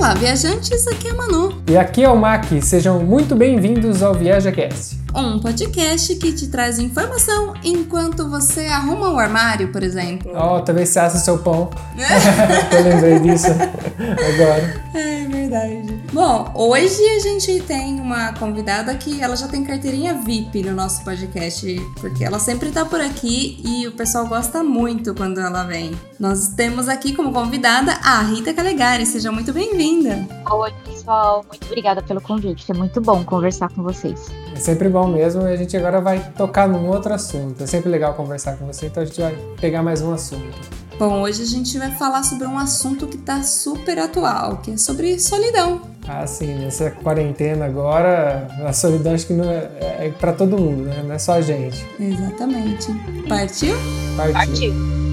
Olá, viajantes, aqui é a Manu. E aqui é o Mac, sejam muito bem-vindos ao ViajaCast. Um podcast que te traz informação enquanto você arruma o armário, por exemplo. Ó, talvez você assa seu pão. Eu lembrei disso agora. É verdade. Bom, hoje a gente tem uma convidada que ela já tem carteirinha VIP no nosso podcast, porque ela sempre tá por aqui e o pessoal gosta muito quando ela vem. Nós temos aqui como convidada a Rita Calegari. Seja muito bem-vinda. Oi, pessoal. Muito obrigada pelo convite. É muito bom conversar com vocês. É sempre bom mesmo e a gente agora vai tocar num outro assunto. É sempre legal conversar com você, então a gente vai pegar mais um assunto. Bom, hoje a gente vai falar sobre um assunto que tá super atual, que é sobre solidão. Ah, sim, nessa quarentena agora, a solidão acho que não é, é para todo mundo, né? Não é só a gente. Exatamente. Partiu? Partiu. Partiu.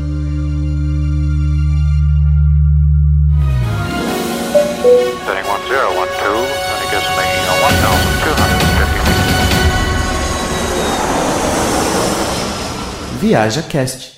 Feet.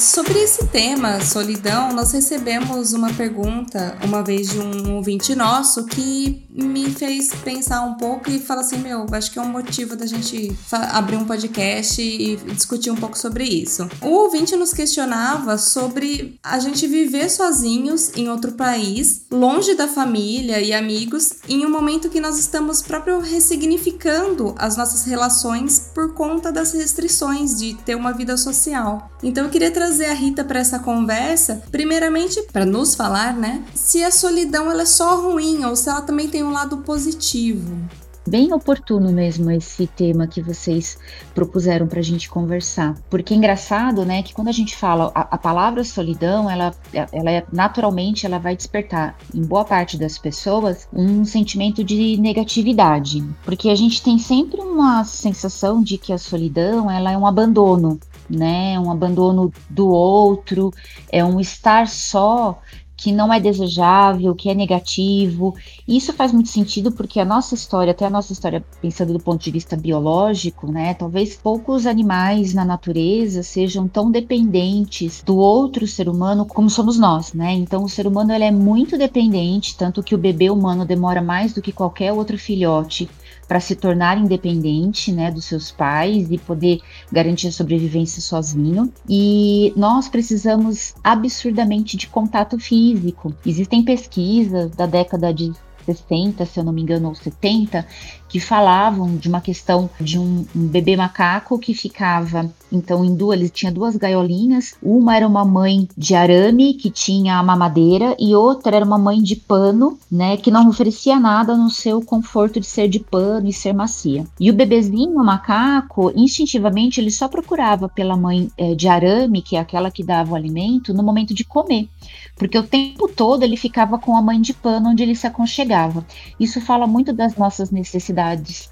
Sobre esse tema, solidão, nós recebemos uma pergunta uma vez de um ouvinte nosso que me fez pensar um pouco e falar assim: meu, acho que é um motivo da gente abrir um podcast e discutir um pouco sobre isso. O ouvinte nos questionava sobre a gente viver sozinhos em outro país, longe da família e amigos, em um momento que nós estamos próprio ressignificando as nossas relações por conta das restrições de ter uma vida social. Então eu queria trazer a Rita para essa conversa, primeiramente para nos falar, né, se a solidão ela é só ruim ou se ela também tem um lado positivo. Bem oportuno mesmo esse tema que vocês propuseram para a gente conversar. Porque é engraçado, né, que quando a gente fala a, a palavra solidão, ela, ela é, naturalmente ela vai despertar em boa parte das pessoas um sentimento de negatividade. Porque a gente tem sempre uma sensação de que a solidão ela é um abandono, né? Um abandono do outro, é um estar só que não é desejável, que é negativo. Isso faz muito sentido porque a nossa história, até a nossa história pensando do ponto de vista biológico, né, talvez poucos animais na natureza sejam tão dependentes do outro ser humano como somos nós, né? Então o ser humano ele é muito dependente, tanto que o bebê humano demora mais do que qualquer outro filhote para se tornar independente, né, dos seus pais e poder garantir a sobrevivência sozinho. E nós precisamos absurdamente de contato físico. Existem pesquisas da década de 60, se eu não me engano, ou 70, que falavam de uma questão de um, um bebê macaco que ficava, então, em duas, ele tinha duas gaiolinhas, uma era uma mãe de arame que tinha a mamadeira e outra era uma mãe de pano, né, que não oferecia nada no seu conforto de ser de pano e ser macia. E o bebezinho, o macaco, instintivamente ele só procurava pela mãe eh, de arame, que é aquela que dava o alimento, no momento de comer, porque o tempo todo ele ficava com a mãe de pano onde ele se aconchegava. Isso fala muito das nossas necessidades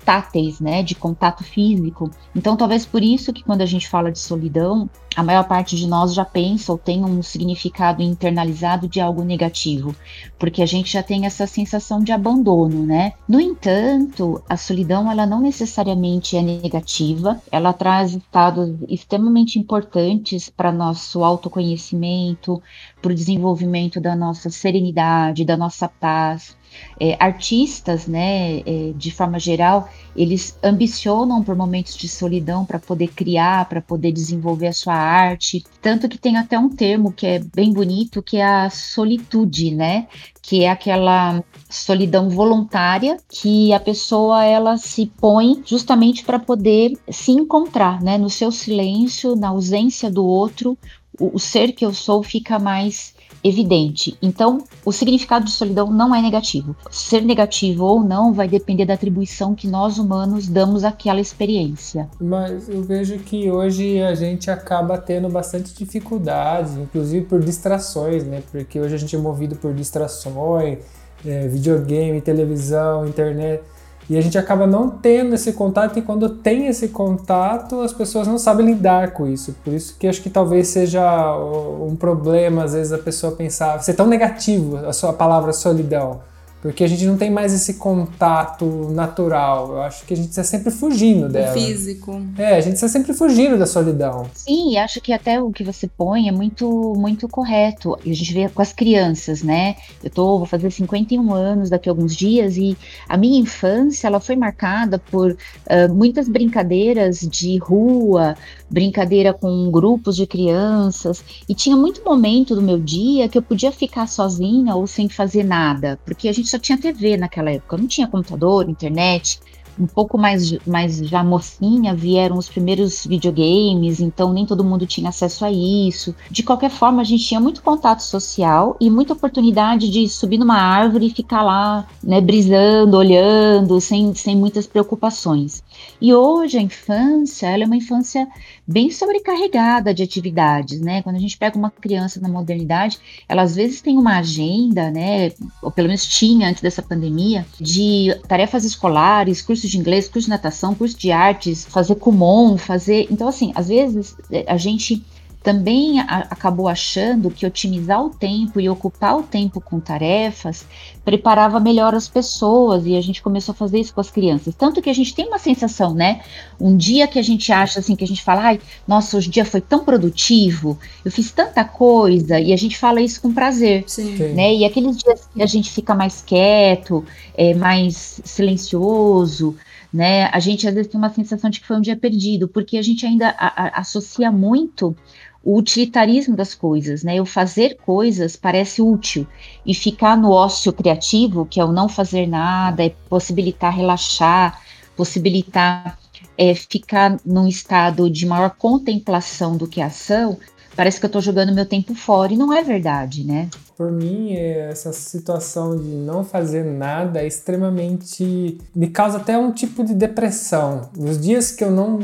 táteis, né, de contato físico. Então, talvez por isso que quando a gente fala de solidão, a maior parte de nós já pensa ou tem um significado internalizado de algo negativo, porque a gente já tem essa sensação de abandono, né? No entanto, a solidão ela não necessariamente é negativa, ela traz estados extremamente importantes para nosso autoconhecimento, para o desenvolvimento da nossa serenidade, da nossa paz. É, artistas, né, é, de forma geral, eles ambicionam por momentos de solidão para poder criar, para poder desenvolver a sua arte. Tanto que tem até um termo que é bem bonito, que é a solitude, né? Que é aquela solidão voluntária que a pessoa ela se põe justamente para poder se encontrar, né? No seu silêncio, na ausência do outro, o, o ser que eu sou fica mais evidente. Então, o significado de solidão não é negativo. Ser negativo ou não vai depender da atribuição que nós humanos damos àquela experiência. Mas eu vejo que hoje a gente acaba tendo bastante dificuldades, inclusive por distrações, né? Porque hoje a gente é movido por distrações, é, videogame, televisão, internet. E a gente acaba não tendo esse contato, e quando tem esse contato, as pessoas não sabem lidar com isso. Por isso que acho que talvez seja um problema, às vezes, a pessoa pensar, ser tão negativo a sua palavra solidão. Porque a gente não tem mais esse contato natural. Eu acho que a gente está sempre fugindo dela. O físico. É, a gente está sempre fugindo da solidão. Sim, acho que até o que você põe é muito, muito correto. E a gente vê com as crianças, né? Eu tô, vou fazer 51 anos daqui a alguns dias e a minha infância ela foi marcada por uh, muitas brincadeiras de rua, brincadeira com grupos de crianças e tinha muito momento do meu dia que eu podia ficar sozinha ou sem fazer nada, porque a gente só tinha TV naquela época, não tinha computador, internet, um pouco mais, mais já mocinha, vieram os primeiros videogames, então nem todo mundo tinha acesso a isso. De qualquer forma, a gente tinha muito contato social e muita oportunidade de subir numa árvore e ficar lá, né, brisando, olhando, sem, sem muitas preocupações. E hoje a infância, ela é uma infância bem sobrecarregada de atividades, né? Quando a gente pega uma criança na modernidade, ela às vezes tem uma agenda, né? Ou pelo menos tinha antes dessa pandemia, de tarefas escolares, cursos de inglês, curso de natação, curso de artes, fazer Kumon, fazer. Então, assim, às vezes eh, a gente também a, acabou achando que otimizar o tempo e ocupar o tempo com tarefas preparava melhor as pessoas e a gente começou a fazer isso com as crianças. Tanto que a gente tem uma sensação, né? Um dia que a gente acha assim, que a gente fala, ai, nossa, hoje o dia foi tão produtivo, eu fiz tanta coisa, e a gente fala isso com prazer. Sim. Né? E aqueles dias que a gente fica mais quieto, é, mais silencioso, né? A gente às vezes tem uma sensação de que foi um dia perdido, porque a gente ainda a, a, associa muito o utilitarismo das coisas, né? O fazer coisas parece útil e ficar no ócio criativo, que é o não fazer nada, é possibilitar relaxar, possibilitar é, ficar num estado de maior contemplação do que ação, parece que eu estou jogando meu tempo fora e não é verdade, né? Por mim, essa situação de não fazer nada é extremamente. me causa até um tipo de depressão. Nos dias que eu não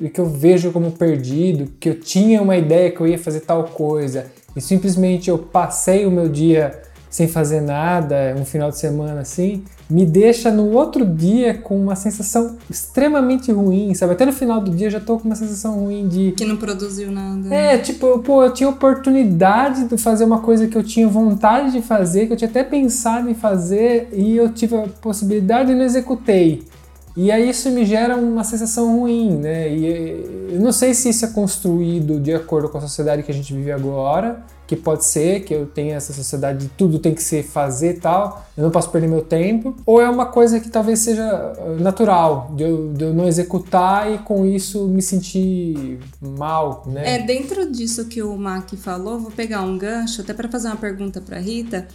e que eu vejo como perdido, que eu tinha uma ideia que eu ia fazer tal coisa e simplesmente eu passei o meu dia sem fazer nada, um final de semana assim, me deixa no outro dia com uma sensação extremamente ruim, sabe? Até no final do dia eu já tô com uma sensação ruim de. Que não produziu nada. É, tipo, pô, eu tinha oportunidade de fazer uma coisa que eu tinha vontade de fazer, que eu tinha até pensado em fazer e eu tive a possibilidade e não executei. E aí isso me gera uma sensação ruim, né? E eu não sei se isso é construído de acordo com a sociedade que a gente vive agora, que pode ser que eu tenha essa sociedade de tudo tem que ser fazer tal, eu não posso perder meu tempo, ou é uma coisa que talvez seja ah, natural, de eu, de eu não executar e com isso me sentir mal, né? É, dentro disso que o Mac falou, vou pegar um gancho até para fazer uma pergunta para Rita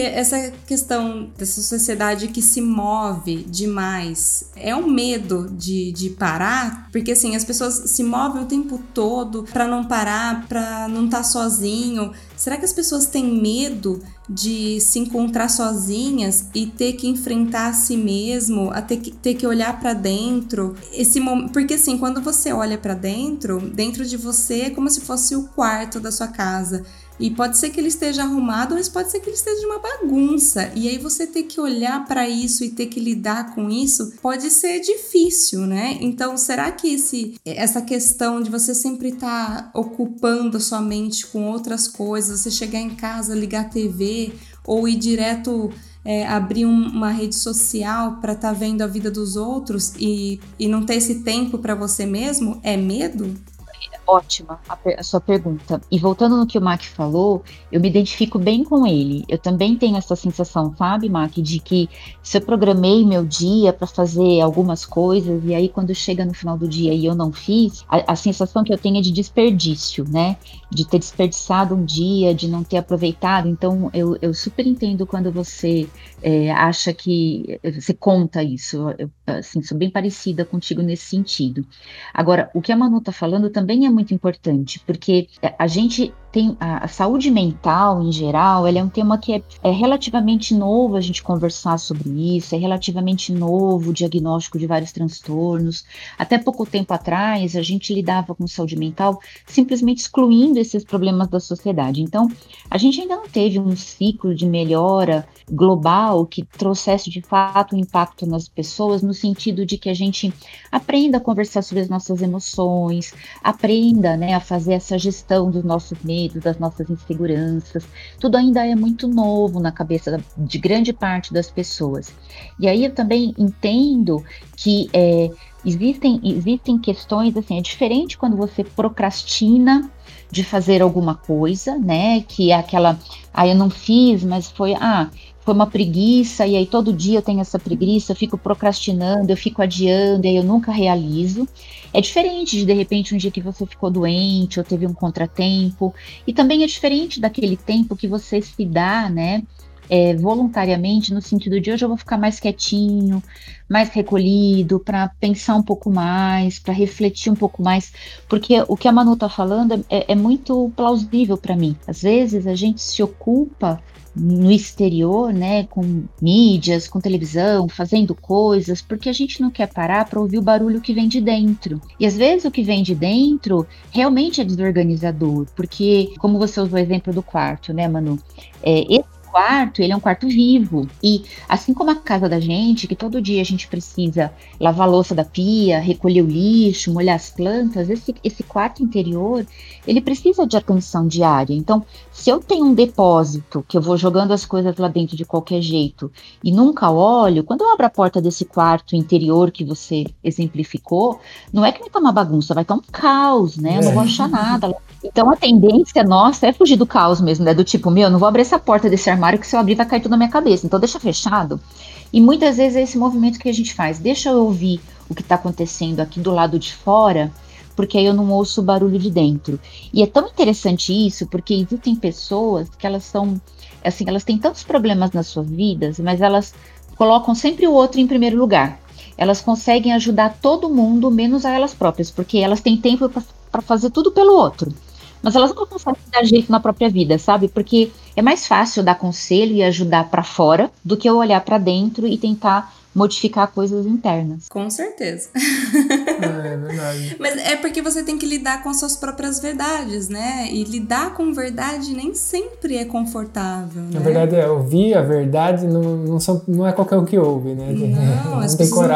essa questão dessa sociedade que se move demais é um medo de, de parar, porque assim, as pessoas se movem o tempo todo para não parar, para não estar tá sozinho. Será que as pessoas têm medo de se encontrar sozinhas e ter que enfrentar a si mesmo, a ter que, ter que olhar para dentro? Esse porque assim, quando você olha para dentro, dentro de você é como se fosse o quarto da sua casa. E pode ser que ele esteja arrumado, mas pode ser que ele esteja uma bagunça. E aí você ter que olhar para isso e ter que lidar com isso pode ser difícil, né? Então, será que esse, essa questão de você sempre estar tá ocupando sua mente com outras coisas, você chegar em casa, ligar a TV ou ir direto é, abrir um, uma rede social para estar tá vendo a vida dos outros e, e não ter esse tempo para você mesmo, é medo? ótima a, a, sua pergunta. E voltando no que o Mac falou, eu me identifico bem com ele. Eu também tenho essa sensação, sabe, Mac, de que se eu programei meu dia para fazer algumas coisas e aí quando chega no final do dia e eu não fiz, a, a, sensação que eu tenho é de desperdício, né? De ter desperdiçado um dia, de não ter aproveitado. Então, eu, eu super entendo quando você é, acha que você conta isso. Eu, assim, sou bem parecida contigo nesse sentido. Agora, o que a Manu tá falando também é muito importante, porque a gente tem a, a, saúde mental em geral, ela é um tema que é, é, relativamente novo a gente conversar sobre isso, é relativamente novo o diagnóstico de vários transtornos. Até pouco tempo atrás, a gente lidava com saúde mental simplesmente excluindo esses problemas da sociedade. Então, a gente ainda não teve um ciclo de melhora global que trouxesse de fato um impacto nas pessoas, no sentido de que a gente aprenda a conversar sobre as nossas emoções, aprenda né, a fazer essa gestão dos nossos medos medos, das nossas inseguranças. Tudo ainda é muito novo na cabeça de grande parte das pessoas. E aí eu também entendo que é, existem, existem questões assim, é diferente quando você procrastina de fazer alguma coisa, né? Que é aquela, ah, eu não fiz, mas foi, ah, foi uma preguiça, e aí todo dia eu tenho essa preguiça, eu fico procrastinando, eu fico adiando, e aí eu nunca realizo. É diferente de de repente um dia que você ficou doente ou teve um contratempo, e também é diferente daquele tempo que você se dá, né? é, voluntariamente, no sentido de hoje eu vou ficar mais quietinho, mais recolhido, para pensar um pouco mais, para refletir um pouco mais, porque o que a Manu está falando é, é muito plausível para mim. Às vezes a gente se ocupa no exterior, né, com mídias, com televisão, fazendo coisas, porque a gente não quer parar para ouvir o barulho que vem de dentro. E às vezes o que vem de dentro realmente é desorganizador, porque, como você usou o exemplo do quarto, né, Manu? É, esse quarto, ele é um quarto vivo. E assim como a casa da gente, que todo dia a gente precisa lavar a louça da pia, recolher o lixo, molhar as plantas, esse, esse quarto interior, ele precisa de atenção diária. Então, se eu tenho um depósito que eu vou jogando as coisas lá dentro de qualquer jeito e nunca olho, quando eu abro a porta desse quarto interior que você exemplificou, não é que vai estar uma bagunça, vai estar um caos, né? Eu não vou é. achar nada. Então a tendência nossa é fugir do caos mesmo, né? Do tipo, meu, não vou abrir essa porta desse armário que se eu abrir vai cair tudo na minha cabeça. Então deixa fechado. E muitas vezes é esse movimento que a gente faz. Deixa eu ouvir o que está acontecendo aqui do lado de fora porque aí eu não ouço o barulho de dentro. E é tão interessante isso, porque existem pessoas que elas são, assim, elas têm tantos problemas nas suas vidas, mas elas colocam sempre o outro em primeiro lugar. Elas conseguem ajudar todo mundo, menos a elas próprias, porque elas têm tempo para fazer tudo pelo outro. Mas elas não conseguem dar jeito na própria vida, sabe? Porque é mais fácil dar conselho e ajudar para fora do que eu olhar para dentro e tentar modificar coisas internas. Com certeza. É, é verdade. Mas é porque você tem que lidar com suas próprias verdades, né? E lidar com verdade nem sempre é confortável. Na né? verdade, é ouvir a verdade não, não, são, não é qualquer um que ouve, né? Não, não as pessoas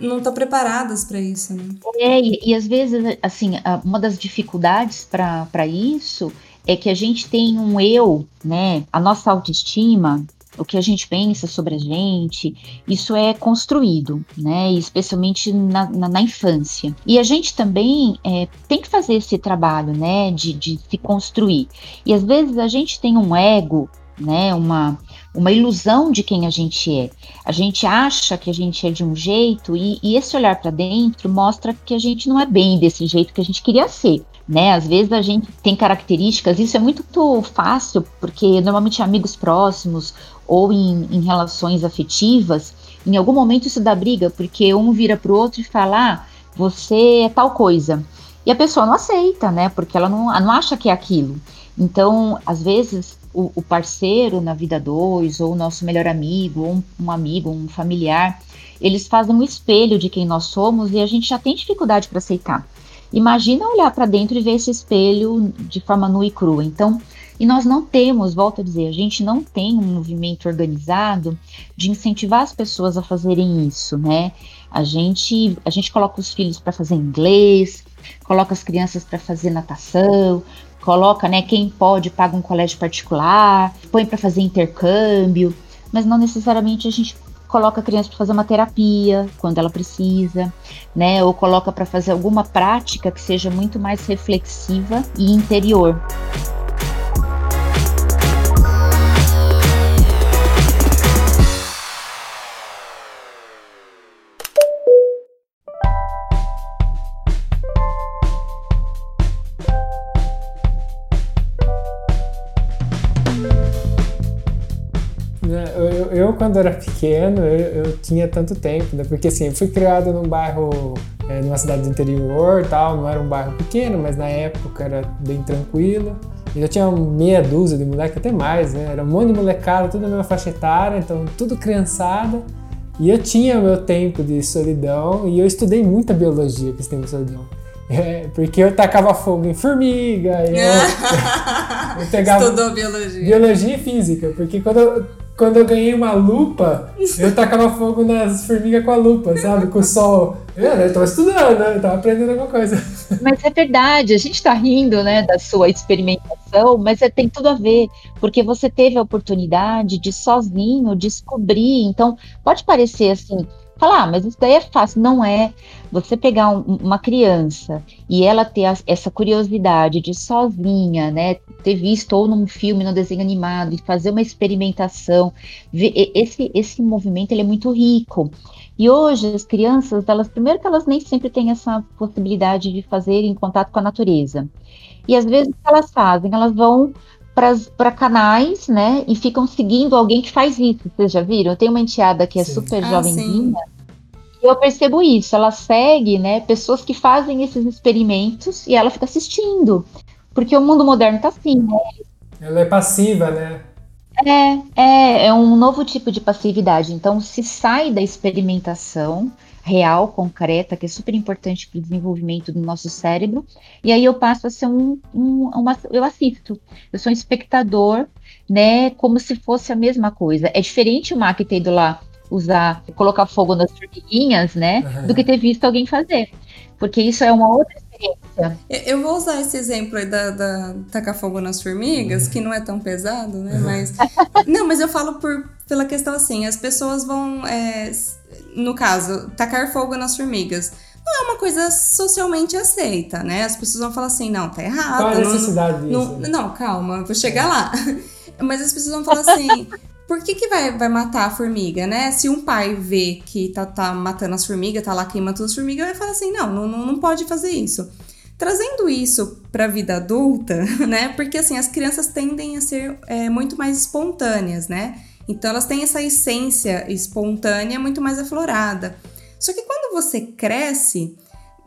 não estão pre preparadas para isso, né? É, e, e às vezes, assim, uma das dificuldades para isso é que a gente tem um eu, né? A nossa autoestima, o que a gente pensa sobre a gente, isso é construído, né? Especialmente na, na, na infância. E a gente também é, tem que fazer esse trabalho, né? De, de se construir. E às vezes a gente tem um ego, né? Uma, uma ilusão de quem a gente é. A gente acha que a gente é de um jeito e, e esse olhar para dentro mostra que a gente não é bem desse jeito que a gente queria ser né? Às vezes a gente tem características, isso é muito fácil, porque normalmente amigos próximos ou em, em relações afetivas, em algum momento isso dá briga, porque um vira pro outro e fala, ah, você é tal coisa. E a pessoa não aceita, né? Porque ela não, não acha que é aquilo. Então, às vezes, o, o parceiro na vida dois, ou o nosso melhor amigo, ou um, um amigo, um familiar, eles fazem um espelho de quem nós somos e a gente já tem dificuldade para aceitar. Imagina olhar para dentro e ver esse espelho de forma nua e crua. Então, e nós não temos, volto a dizer, a gente não tem um movimento organizado de incentivar as pessoas a fazerem isso, né? A gente, a gente coloca os filhos para fazer inglês, coloca as crianças para fazer natação, coloca, né, quem pode paga um colégio particular, põe para fazer intercâmbio, mas não necessariamente a gente coloca a criança para fazer uma terapia quando ela precisa, né? Ou coloca para fazer alguma prática que seja muito mais reflexiva e interior. Eu, quando era pequeno, eu, eu, tinha tanto tempo, né? Porque assim, eu fui criado num bairro, é, numa cidade do interior tal, não era um bairro pequeno, mas na época era bem tranquilo. E eu tinha meia dúzia de moleque, até mais, né? Era um monte de molecada, tudo na mesma faixa etária, então tudo criançada. E eu tinha meu tempo de solidão e eu estudei muita biologia com esse tempo de solidão. É, porque eu tacava fogo em formiga, eu, eu pegava. Estudou biologia. Biologia e física, porque quando eu quando eu ganhei uma lupa, eu tacava fogo nas formigas com a lupa, sabe? Com o sol. Eu, eu tava estudando, né? Eu tava aprendendo alguma coisa. Mas é verdade, a gente tá rindo, né, da sua experimentação, mas é, tem tudo a ver, porque você teve a oportunidade de sozinho descobrir. Então, pode parecer assim, falar, ah, mas isso daí é fácil. Não é. Você pegar um, uma criança e ela ter a, essa curiosidade de sozinha, né, ter visto ou num filme, no desenho animado, e fazer uma experimentação, ver, esse, esse movimento ele é muito rico. E hoje as crianças, elas primeiro que elas nem sempre têm essa possibilidade de fazer em contato com a natureza. E às vezes o que elas fazem? Elas vão para canais, né? E ficam seguindo alguém que faz isso. Vocês já viram? Eu tenho uma enteada que é sim. super ah, jovenzinha. E eu percebo isso. Ela segue, né? Pessoas que fazem esses experimentos e ela fica assistindo. Porque o mundo moderno tá assim, né? Ela é passiva, né? É, é, é um novo tipo de passividade. Então, se sai da experimentação real, concreta, que é super importante para o desenvolvimento do nosso cérebro. E aí eu passo a ser um, um uma, eu assisto, eu sou um espectador, né, como se fosse a mesma coisa. É diferente o Mac ter ido lá usar, colocar fogo nas formiguinhas, né, uhum. do que ter visto alguém fazer. Porque isso é uma outra experiência. Eu vou usar esse exemplo aí da, da tacar fogo nas formigas, que não é tão pesado, né? Mas. não, mas eu falo por, pela questão assim, as pessoas vão. É, no caso, tacar fogo nas formigas não é uma coisa socialmente aceita, né? As pessoas vão falar assim, não, tá errado. Qual a necessidade não, disso? Não, não, calma, vou chegar lá. Mas as pessoas vão falar assim, por que, que vai, vai matar a formiga, né? Se um pai vê que tá, tá matando as formigas, tá lá queimando as formigas, vai falar assim, não, não, não pode fazer isso. Trazendo isso para a vida adulta, né? Porque assim, as crianças tendem a ser é, muito mais espontâneas, né? Então elas têm essa essência espontânea muito mais aflorada. Só que quando você cresce,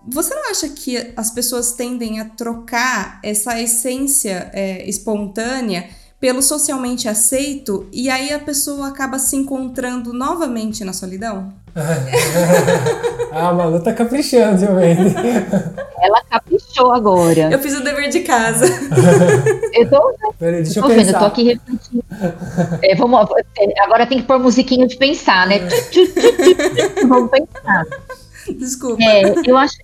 você não acha que as pessoas tendem a trocar essa essência é, espontânea pelo socialmente aceito e aí a pessoa acaba se encontrando novamente na solidão? ah, a Malu tá caprichando, realmente. Ela caprichou agora. Eu fiz o dever de casa. eu tô. Peraí, deixa eu tô pensar. Vendo, eu tô aqui refletindo. É, vamos, é, agora tem que pôr musiquinha de pensar, né? vamos pensar. Desculpa. É, eu acho.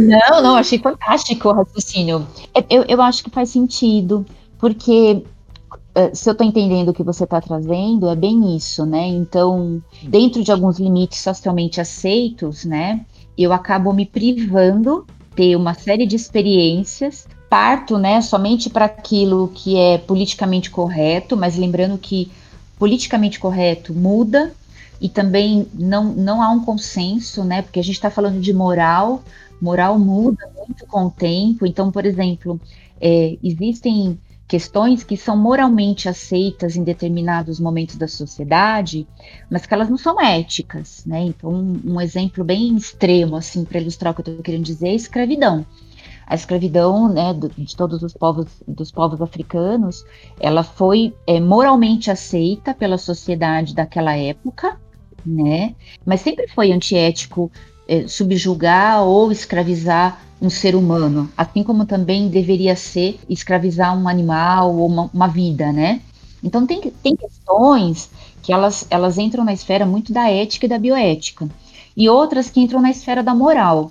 Não, não, achei fantástico o raciocínio. É, eu, eu acho que faz sentido, porque é, se eu estou entendendo o que você está trazendo, é bem isso, né? Então, dentro de alguns limites socialmente aceitos, né? Eu acabo me privando ter uma série de experiências, parto, né, somente para aquilo que é politicamente correto, mas lembrando que politicamente correto muda e também não, não há um consenso, né? Porque a gente está falando de moral, moral muda muito com o tempo. Então, por exemplo, é, existem questões que são moralmente aceitas em determinados momentos da sociedade, mas que elas não são éticas, né? Então, um, um exemplo bem extremo, assim, para ilustrar o que eu estou querendo dizer, é a escravidão. A escravidão, né, de todos os povos, dos povos africanos, ela foi é, moralmente aceita pela sociedade daquela época, né? Mas sempre foi antiético é, subjugar ou escravizar um ser humano, assim como também deveria ser escravizar um animal ou uma, uma vida, né? Então tem, tem questões que elas, elas entram na esfera muito da ética e da bioética, e outras que entram na esfera da moral.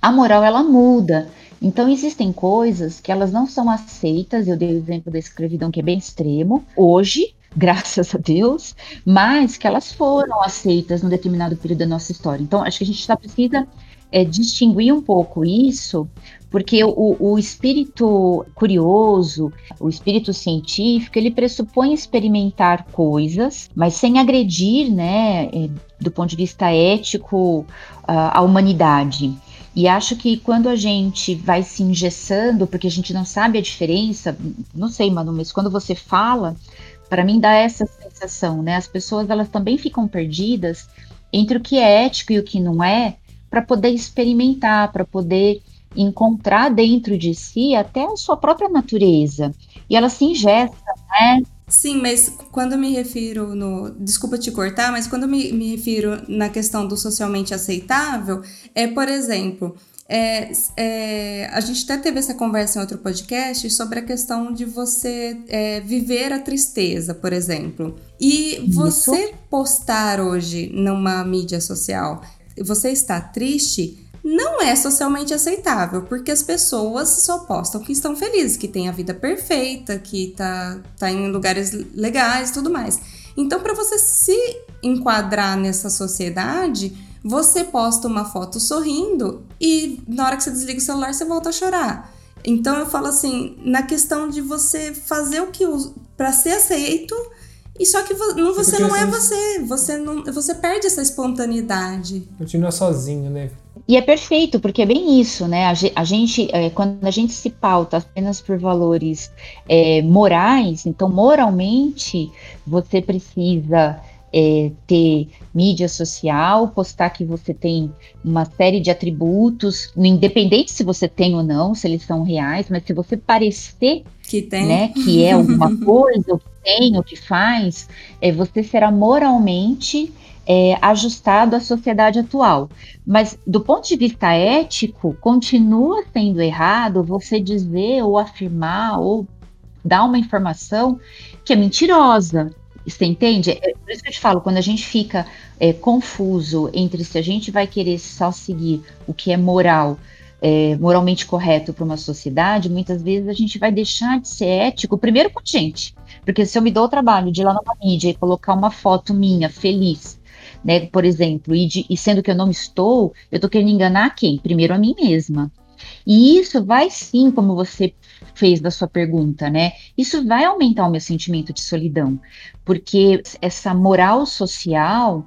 A moral ela muda, então existem coisas que elas não são aceitas, eu dei o exemplo da escravidão que é bem extremo, hoje, graças a Deus, mas que elas foram aceitas num determinado período da nossa história. Então acho que a gente está precisa é, distinguir um pouco isso, porque o, o, espírito curioso, o espírito científico, ele pressupõe experimentar coisas, mas sem agredir, né, é, do ponto de vista ético, a, humanidade. E acho que quando a gente vai se engessando, porque a gente não sabe a diferença, não sei, Manu, mas quando você fala, para mim dá essa sensação, né? As pessoas elas também ficam perdidas entre o que é ético e o que não é, para poder experimentar, para poder encontrar dentro de si até a sua própria natureza. E ela se ingesta, né? Sim, mas quando eu me refiro no. Desculpa te cortar, mas quando eu me, me refiro na questão do socialmente aceitável, é, por exemplo, é, é, a gente até teve essa conversa em outro podcast sobre a questão de você é, viver a tristeza, por exemplo. E você Isso. postar hoje numa mídia social, você está triste, não é socialmente aceitável, porque as pessoas só postam que estão felizes, que têm a vida perfeita, que tá, tá em lugares legais tudo mais. Então, para você se enquadrar nessa sociedade, você posta uma foto sorrindo e na hora que você desliga o celular você volta a chorar. Então eu falo assim, na questão de você fazer o que para ser aceito, e só que não, você não é você, você não, você perde essa espontaneidade. Continua sozinho, né? E é perfeito, porque é bem isso, né? A, gente, é, quando a gente se pauta apenas por valores é, morais, então moralmente você precisa é, ter mídia social, postar que você tem uma série de atributos, independente se você tem ou não, se eles são reais, mas se você parecer que tem, né, que é alguma coisa, tem, o que faz, é, você será moralmente é, ajustado à sociedade atual. Mas do ponto de vista ético, continua sendo errado você dizer ou afirmar ou dar uma informação que é mentirosa, você entende? É por isso que eu te falo, quando a gente fica é, confuso entre se a gente vai querer só seguir o que é moral, é, moralmente correto para uma sociedade, muitas vezes a gente vai deixar de ser ético, primeiro com gente. Porque se eu me dou o trabalho de ir lá numa mídia e colocar uma foto minha feliz, né, por exemplo, e, de, e sendo que eu não estou, eu estou querendo enganar quem? Primeiro a mim mesma. E isso vai sim, como você fez da sua pergunta, né? Isso vai aumentar o meu sentimento de solidão, porque essa moral social,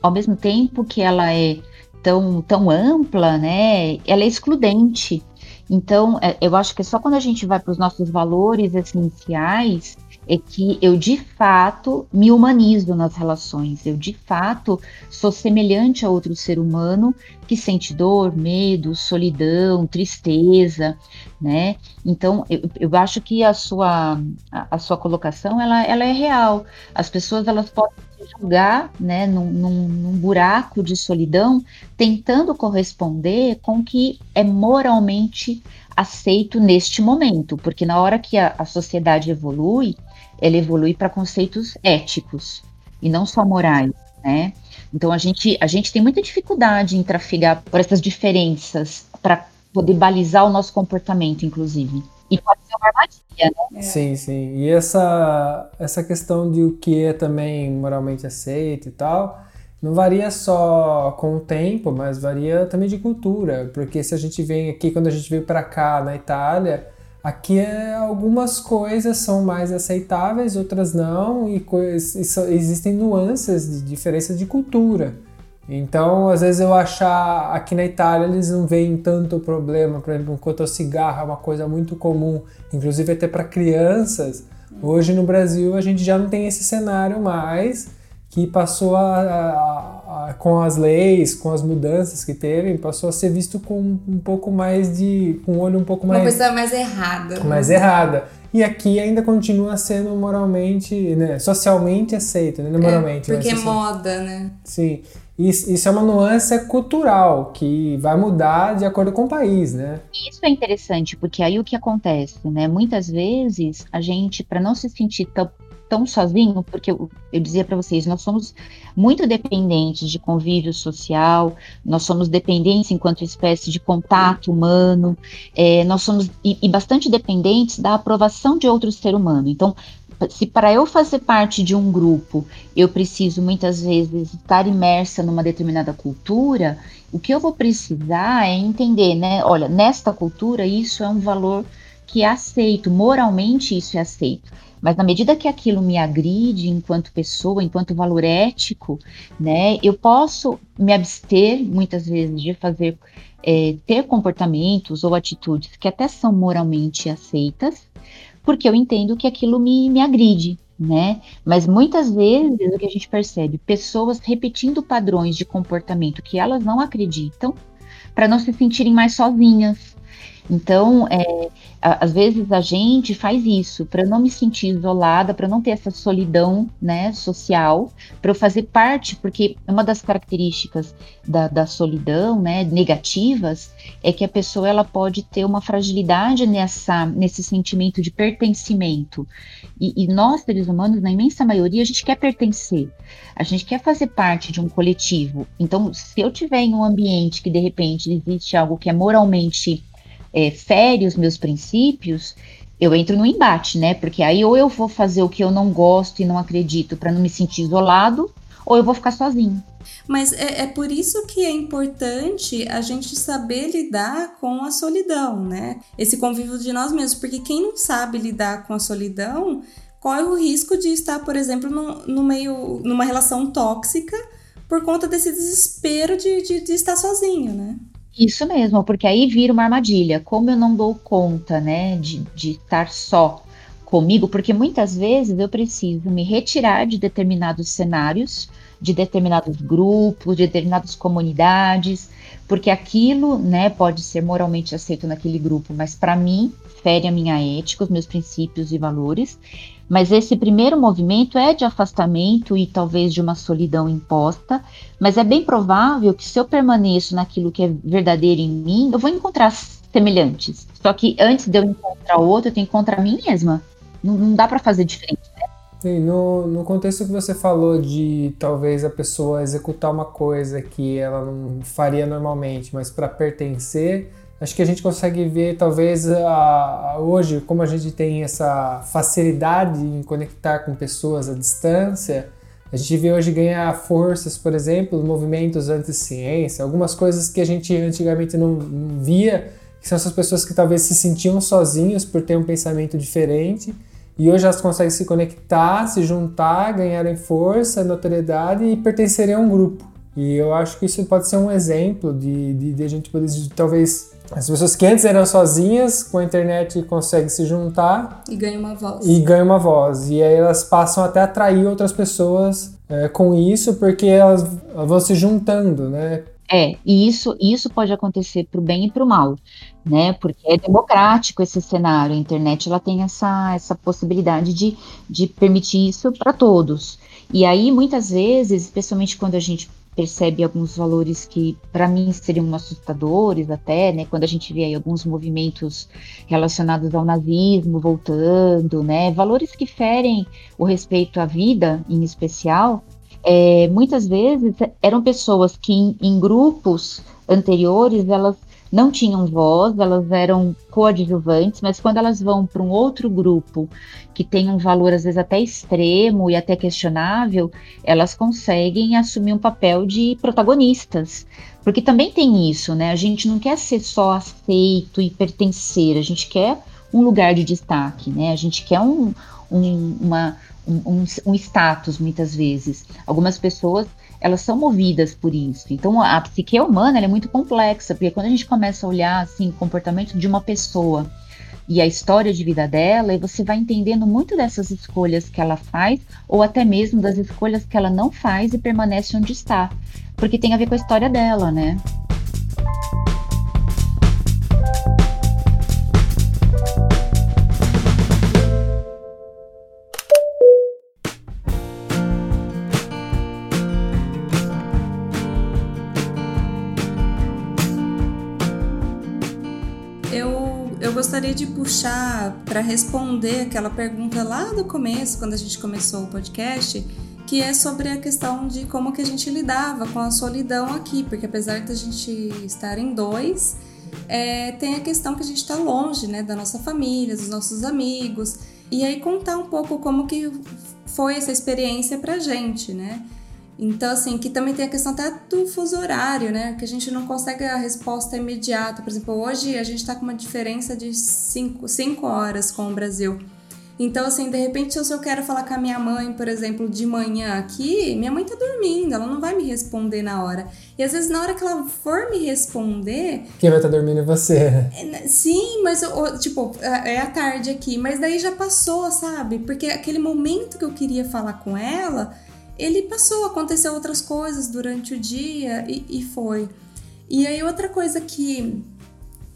ao mesmo tempo que ela é tão, tão ampla, né? Ela é excludente. Então, é, eu acho que é só quando a gente vai para os nossos valores essenciais é que eu de fato me humanizo nas relações, eu de fato sou semelhante a outro ser humano que sente dor, medo, solidão, tristeza, né? Então eu, eu acho que a sua a, a, sua colocação ela, ela é real. As pessoas elas podem se julgar, né, num, num, num buraco de solidão, tentando corresponder com o que é moralmente aceito neste momento, porque na hora que a, a sociedade evolui, ela evolui para conceitos éticos e não só morais, né? Então a gente, a gente tem muita dificuldade em trafegar por essas diferenças para poder balizar o nosso comportamento, inclusive. E pode ser uma armadilha, né? Sim, sim. E essa, essa questão de o que é também moralmente aceito e tal, não varia só com o tempo, mas varia também de cultura. Porque se a gente vem aqui, quando a gente veio para cá, na Itália, Aqui é, algumas coisas são mais aceitáveis, outras não, e, e so, existem nuances de diferença de cultura. Então, às vezes eu achar aqui na Itália eles não veem tanto problema, por exemplo, enquanto o cigarro é uma coisa muito comum, inclusive até para crianças. Hoje no Brasil a gente já não tem esse cenário mais, que passou a, a, a, com as leis, com as mudanças que teve, passou a ser visto com um pouco mais de. com um olho um pouco mais. Uma coisa mais errada. Mais errada. E aqui ainda continua sendo moralmente, né, socialmente aceito, né? Moralmente. É, porque é moda, né? Sim. Isso, é uma nuance cultural que vai mudar de acordo com o país, né? Isso é interessante, porque aí o que acontece, né? Muitas vezes a gente, para não se sentir tão tão sozinho, porque eu, eu dizia para vocês, nós somos muito dependentes de convívio social, nós somos dependentes enquanto espécie de contato humano, é, nós somos e, e bastante dependentes da aprovação de outro ser humano. Então, se para eu fazer parte de um grupo eu preciso muitas vezes estar imersa numa determinada cultura, o que eu vou precisar é entender, né? Olha, nesta cultura isso é um valor que é aceito, moralmente isso é aceito. Mas na medida que aquilo me agride enquanto pessoa, enquanto valor ético, né, eu posso me abster muitas vezes de fazer é, ter comportamentos ou atitudes que até são moralmente aceitas, porque eu entendo que aquilo me, me agride, né? Mas muitas vezes o que a gente percebe, pessoas repetindo padrões de comportamento que elas não acreditam, para não se sentirem mais sozinhas, Então, é, às vezes a gente faz isso para não me sentir isolada, para não ter essa solidão né, social, para eu fazer parte, porque uma das características da, da, solidão né, negativas é que a pessoa ela pode ter uma fragilidade nessa, nesse sentimento de pertencimento. E, e nós, seres humanos, na imensa maioria, a gente quer pertencer, a gente quer fazer parte de um coletivo. Então, se eu tiver em um ambiente que de repente existe algo que é moralmente é, fere os meus princípios, eu entro no embate, né? Porque aí ou eu vou fazer o que eu não gosto e não acredito para não me sentir isolado, ou eu vou ficar sozinho. Mas é, é, por isso que é importante a gente saber lidar com a solidão, né? Esse convívio de nós mesmos, porque quem não sabe lidar com a solidão corre o risco de estar, por exemplo, no, no meio, numa relação tóxica por conta desse desespero de, de, de estar sozinho, né? Isso mesmo, porque aí vira uma armadilha. Como eu não dou conta, né, de, de estar só comigo, porque muitas vezes eu preciso me retirar de determinados cenários, de determinados grupos, de determinadas comunidades, porque aquilo, né, pode ser moralmente aceito naquele grupo, mas para mim fere a minha ética, os meus princípios e valores. Mas esse primeiro movimento é de afastamento e talvez de uma solidão imposta, mas é bem provável que se eu permaneço naquilo que é verdadeiro em mim, eu vou encontrar semelhantes. Só que antes de eu encontrar outro, eu tenho que encontrar a mim mesma. Não, não dá para fazer diferente, né? Sim, no, no contexto que você falou de talvez a pessoa executar uma coisa que ela não faria normalmente, mas para pertencer, acho que a gente consegue ver talvez a, a, hoje como a gente tem essa facilidade em conectar com pessoas à distância a gente vê hoje ganhar forças por exemplo movimentos anti-ciência algumas coisas que a gente antigamente não, não via que são essas pessoas que talvez se sentiam sozinhas por ter um pensamento diferente e hoje elas conseguem se conectar, se juntar, ganharem força, notoriedade e pertencerem a um grupo. E eu acho que isso pode ser um exemplo de, de, de a gente poder, de, talvez, as pessoas que antes eram sozinhas, com a internet conseguem se juntar. E ganham uma voz. E ganham uma voz. E aí elas passam até a atrair outras pessoas é, com isso, porque elas vão se juntando, né? É, e isso, isso pode acontecer para o bem e para o mal, né? Porque é democrático esse cenário. A internet ela tem essa, essa possibilidade de, de permitir isso para todos. E aí, muitas vezes, especialmente quando a gente percebe alguns valores que para mim seriam assustadores até, né, quando a gente vê aí alguns movimentos relacionados ao nazismo voltando, né, valores que ferem o respeito à vida em especial, é, muitas vezes eram pessoas que em, em grupos anteriores elas não tinham voz, elas eram coadjuvantes, mas quando elas vão para um outro grupo que tem um valor às vezes até extremo e até questionável, elas conseguem assumir um papel de protagonistas. Porque também tem isso, né? A gente não quer ser só aceito e pertencer, a gente quer um lugar de destaque, né? A gente quer um, um, uma, um, um status muitas vezes. Algumas pessoas elas são movidas por isso. Então a psique humana é muito complexa, porque quando a gente começa a olhar assim o comportamento de uma pessoa e a história de vida dela, e você vai entendendo muito dessas escolhas que ela faz, ou até mesmo das escolhas que ela não faz e permanece onde está, porque tem a ver com a história dela, né? Gostaria de puxar para responder aquela pergunta lá do começo, quando a gente começou o podcast, que é sobre a questão de como que a gente lidava com a solidão aqui, porque apesar de a gente estar em dois, é, tem a questão que a gente está longe, né, da nossa família, dos nossos amigos, e aí contar um pouco como que foi essa experiência pra gente, né? Então, assim, que também tem a questão até do fuso horário, né? Que a gente não consegue a resposta imediata. Por exemplo, hoje a gente está com uma diferença de 5 horas com o Brasil. Então, assim, de repente, se eu quero falar com a minha mãe, por exemplo, de manhã aqui, minha mãe tá dormindo, ela não vai me responder na hora. E às vezes, na hora que ela for me responder. Quem vai estar tá dormindo é você. Né, sim, mas, tipo, é, é a tarde aqui, mas daí já passou, sabe? Porque aquele momento que eu queria falar com ela ele passou, aconteceu outras coisas durante o dia e, e foi. E aí outra coisa que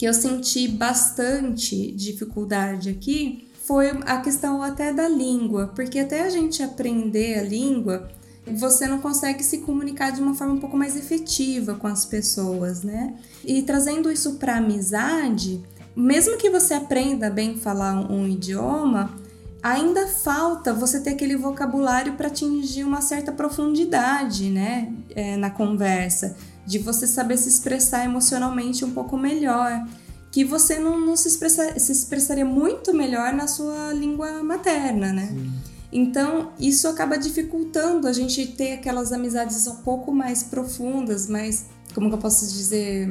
que eu senti bastante dificuldade aqui foi a questão até da língua, porque até a gente aprender a língua, você não consegue se comunicar de uma forma um pouco mais efetiva com as pessoas, né? E trazendo isso para amizade, mesmo que você aprenda bem falar um, um idioma, ainda falta você ter aquele vocabulário para atingir uma certa profundidade, né, é, na conversa, de você saber se expressar emocionalmente um pouco melhor, que você não, não se, expressa, se expressaria muito melhor na sua língua materna, né? Sim. Então, isso acaba dificultando a gente ter aquelas amizades um pouco mais profundas, mais, como que eu posso dizer,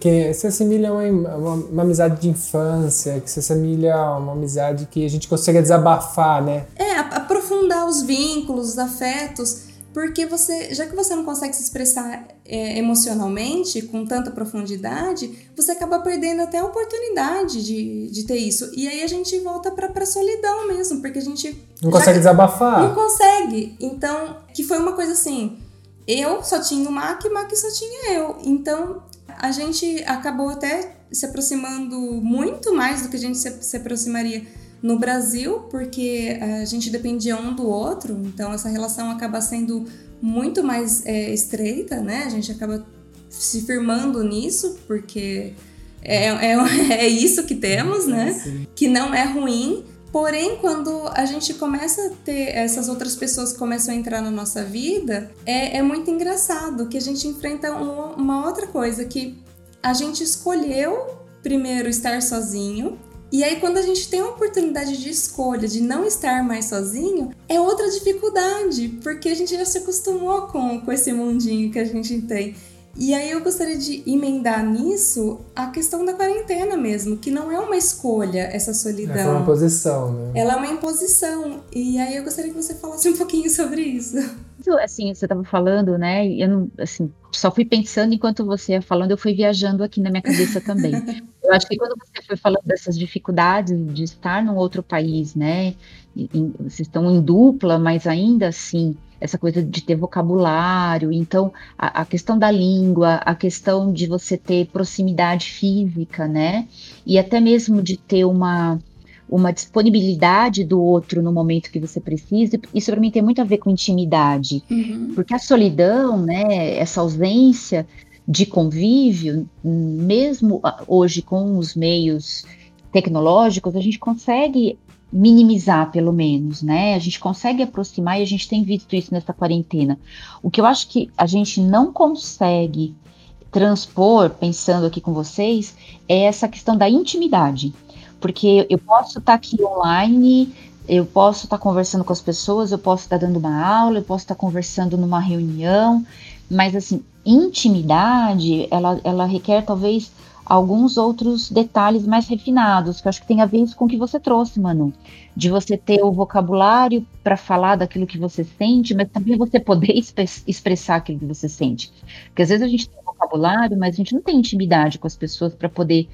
que se assemelha a uma, uma, uma, amizade de infância, que se assemelha a uma amizade que a gente consegue desabafar, né? É, aprofundar os vínculos, os afetos, porque você, já que você não consegue se expressar é, emocionalmente com tanta profundidade, você acaba perdendo até a oportunidade de, de ter isso. E aí a gente volta pra, pra solidão mesmo, porque a gente. Não consegue desabafar. Não consegue. Então, que foi uma coisa assim. Eu só tinha o Mac e o Mac só tinha eu. Então, a gente acabou até se aproximando muito mais do que a gente se, se aproximaria no Brasil, porque a gente dependia um do outro, então essa relação acaba sendo muito mais é, estreita, né? A gente acaba se firmando nisso, porque é, é, é isso que temos, né? Sim. Que não é ruim, Porém, quando a gente começa a ter essas outras pessoas que começam a entrar na nossa vida, é, é muito engraçado que a gente enfrenta um, uma outra coisa que a gente escolheu primeiro estar sozinho. E aí, quando a gente tem a oportunidade de escolha de não estar mais sozinho, é outra dificuldade, porque a gente já se acostumou com, com esse mundinho que a gente tem. E aí eu gostaria de emendar nisso a questão da quarentena mesmo, que não é uma escolha essa solidão. É uma imposição, né? Ela é uma imposição. E aí eu gostaria que você falasse um pouquinho sobre isso. Assim, você estava falando, né? Eu não, assim, só fui pensando enquanto você ia falando, eu fui viajando aqui na minha cabeça também. eu acho que quando você foi falando dessas dificuldades de estar num outro país, né? vocês estão em dupla, mas ainda assim essa coisa de ter vocabulário, então a, a, questão da língua, a questão de você ter proximidade física, né? E até mesmo de ter uma, uma disponibilidade do outro no momento que você precisa, isso para mim tem muito a ver com intimidade, uhum. porque a solidão, né, essa ausência de convívio, mesmo hoje com os meios tecnológicos, a gente consegue minimizar, pelo menos, né? A gente consegue aproximar e a gente tem visto isso nessa quarentena. O que eu acho que a gente não consegue transpor, pensando aqui com vocês, é essa questão da intimidade. Porque eu posso estar aqui online, eu posso estar conversando com as pessoas, eu posso estar dando uma aula, eu posso estar conversando numa reunião, mas assim, intimidade, ela, ela requer talvez alguns outros detalhes mais refinados, que eu acho que tem a ver com o que você trouxe, Manu. De você ter o vocabulário para falar daquilo que você sente, mas também você poder expressar aquilo que você sente. Porque às vezes a gente tem vocabulário, mas a gente não tem intimidade com as pessoas para poder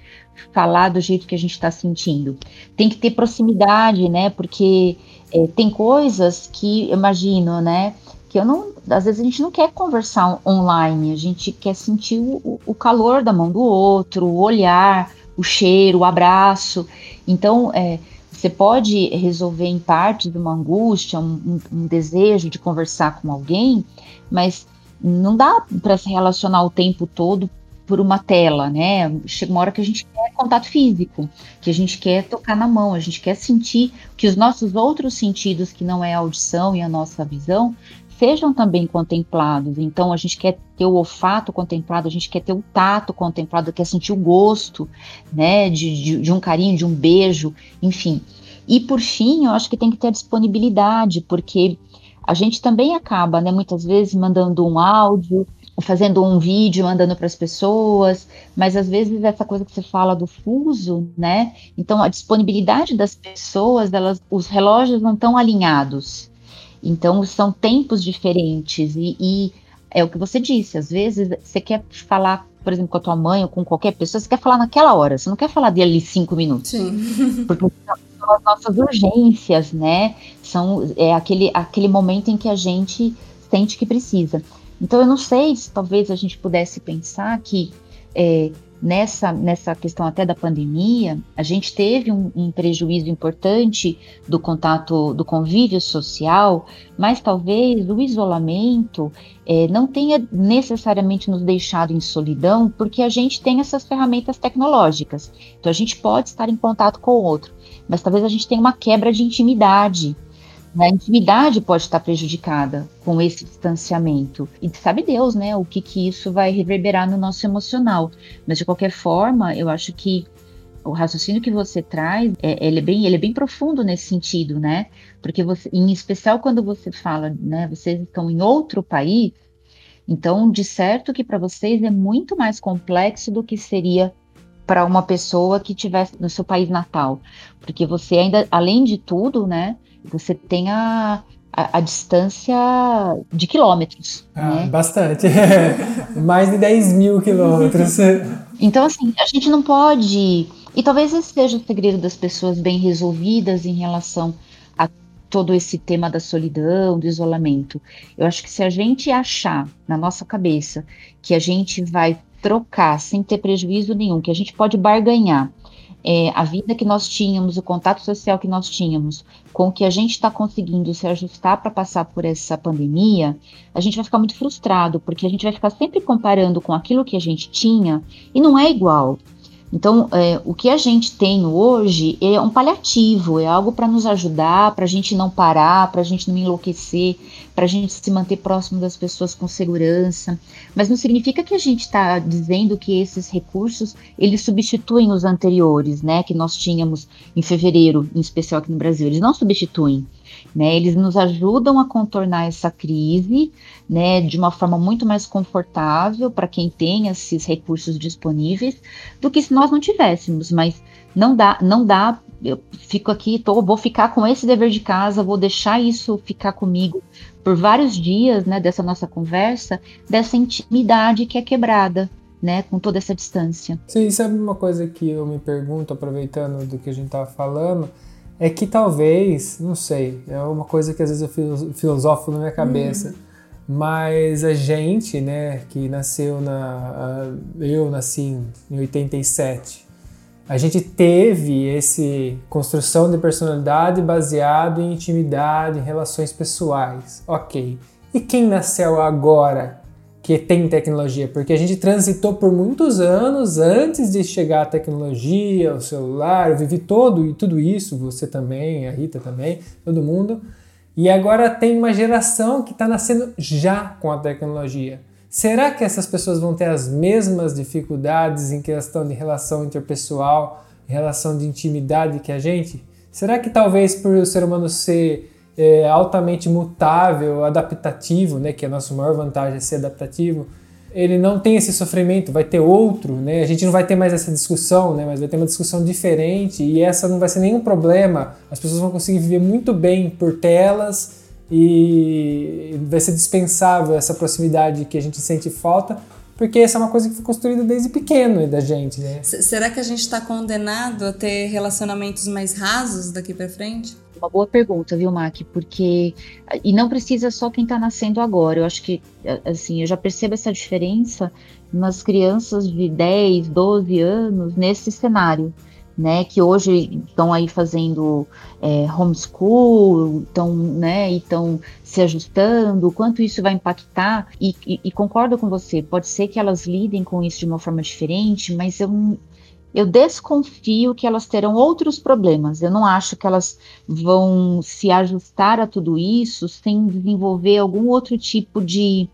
falar do jeito que a gente está sentindo. Tem que ter proximidade, né? Porque é, tem coisas que, imagino, né? Que eu não, às vezes a gente não quer conversar online, a gente quer sentir o, o calor da mão do outro, o olhar, o cheiro, o abraço. Então, é, você pode resolver em parte de uma angústia, um, um, um desejo de conversar com alguém, mas não dá para se relacionar o tempo todo por uma tela, né? Chega uma hora que a gente quer contato físico, que a gente quer tocar na mão, a gente quer sentir que os nossos outros sentidos, que não é a audição e a nossa visão, sejam também contemplados. Então, a gente quer ter o olfato contemplado, a gente quer ter o tato contemplado, quer sentir o gosto, né, de, de, de um carinho, de um beijo, enfim. E por fim, eu acho que tem que ter a disponibilidade, porque a gente também acaba, né, muitas vezes mandando um áudio, fazendo um vídeo, mandando para as pessoas, mas às vezes essa coisa que você fala do fuso, né? Então a disponibilidade das pessoas, elas, os relógios não estão alinhados. Então, são tempos diferentes e, e, é o que você disse, às vezes você quer falar, por exemplo, com a tua mãe ou com qualquer pessoa, você quer falar naquela hora, você não quer falar dele cinco minutos. Sim. Porque são as nossas urgências, né? São é aquele, aquele momento em que a gente sente que precisa. Então, eu não sei se talvez a gente pudesse pensar que é, nessa, nessa questão até da pandemia, a gente teve um, um, prejuízo importante do contato, do convívio social, mas talvez o isolamento é, não tenha necessariamente nos deixado em solidão, porque a gente tem essas ferramentas tecnológicas. Então a gente pode estar em contato com o outro, mas talvez a gente tenha uma quebra de intimidade a intimidade pode estar prejudicada com esse distanciamento. E sabe Deus, né, o que, que isso vai reverberar no nosso emocional. Mas de qualquer forma, eu acho que o raciocínio que você traz, é, ele, é bem, ele é bem profundo nesse sentido, né? Porque você, em especial quando você fala, né, vocês estão em outro país, então de certo que para vocês é muito mais complexo do que seria para uma pessoa que estivesse no seu país natal, porque você ainda, além de tudo, né, você tem a, a, a distância de quilômetros. Ah, né? Bastante. Mais de 10 mil quilômetros. Então, assim, a gente não pode. E talvez esse seja o segredo das pessoas bem resolvidas em relação a todo esse tema da solidão, do isolamento. Eu acho que se a gente achar na nossa cabeça que a gente vai trocar sem ter prejuízo nenhum, que a gente pode barganhar é, a vida que nós tínhamos, o contato social que nós tínhamos, com o que a gente está conseguindo se ajustar para passar por essa pandemia, a gente vai ficar muito frustrado, porque a gente vai ficar sempre comparando com aquilo que a gente tinha e não é igual. Então, é, o que a gente tem hoje é um paliativo, é algo para nos ajudar, para a gente não parar, para a gente não enlouquecer, para a gente se manter próximo das pessoas com segurança. Mas não significa que a gente está dizendo que esses recursos eles substituem os anteriores, né, que nós tínhamos em fevereiro, em especial aqui no Brasil. Eles não substituem. Né, eles nos ajudam a contornar essa crise né, de uma forma muito mais confortável para quem tem esses recursos disponíveis do que se nós não tivéssemos. Mas não dá, não dá. Eu fico aqui, tô, vou ficar com esse dever de casa, vou deixar isso ficar comigo por vários dias, né, dessa nossa conversa, dessa intimidade que é quebrada, né, com toda essa distância. Sim, sabe uma coisa que eu me pergunto, aproveitando do que a gente estava falando, é que talvez, não sei, é uma coisa que às vezes eu filosofo na minha cabeça, uhum. mas a gente, né, que nasceu na. Eu nasci em 87. A gente teve esse construção de personalidade baseado em intimidade, em relações pessoais. Ok. E quem nasceu agora que tem tecnologia, porque a gente transitou por muitos anos antes de chegar a tecnologia, o celular, eu vivi todo e tudo isso, você também, a Rita também, todo mundo. E agora tem uma geração que está nascendo já com a tecnologia. Será que essas pessoas vão ter as mesmas dificuldades em questão de relação interpessoal, relação de intimidade que a gente? Será que talvez por o ser humano ser é, altamente mutável, adaptativo, né, que é a nossa maior vantagem é ser adaptativo, ele não tem esse sofrimento, vai ter outro, né? A gente não vai ter mais essa discussão, né? Mas vai ter uma discussão diferente e essa não vai ser nenhum problema. As pessoas vão conseguir viver muito bem por telas e vai ser dispensável essa proximidade que a gente sente falta, porque essa é uma coisa que foi construída desde pequeno da gente, né? será que a gente está condenado a ter relacionamentos mais rasos daqui para frente? Uma boa pergunta, viu, Mac? Porque. E não precisa só quem está nascendo agora. Eu acho que, assim, eu já percebo essa diferença nas crianças de 10, 12 anos nesse cenário. Né, que hoje estão aí fazendo é, homeschool, estão né, estão se ajustando, o quanto isso vai impactar, e, e, e, concordo com você, pode ser que elas lidem com isso de uma forma diferente, mas eu, eu desconfio que elas terão outros problemas. Eu não acho que elas vão se ajustar a tudo isso sem desenvolver algum outro tipo de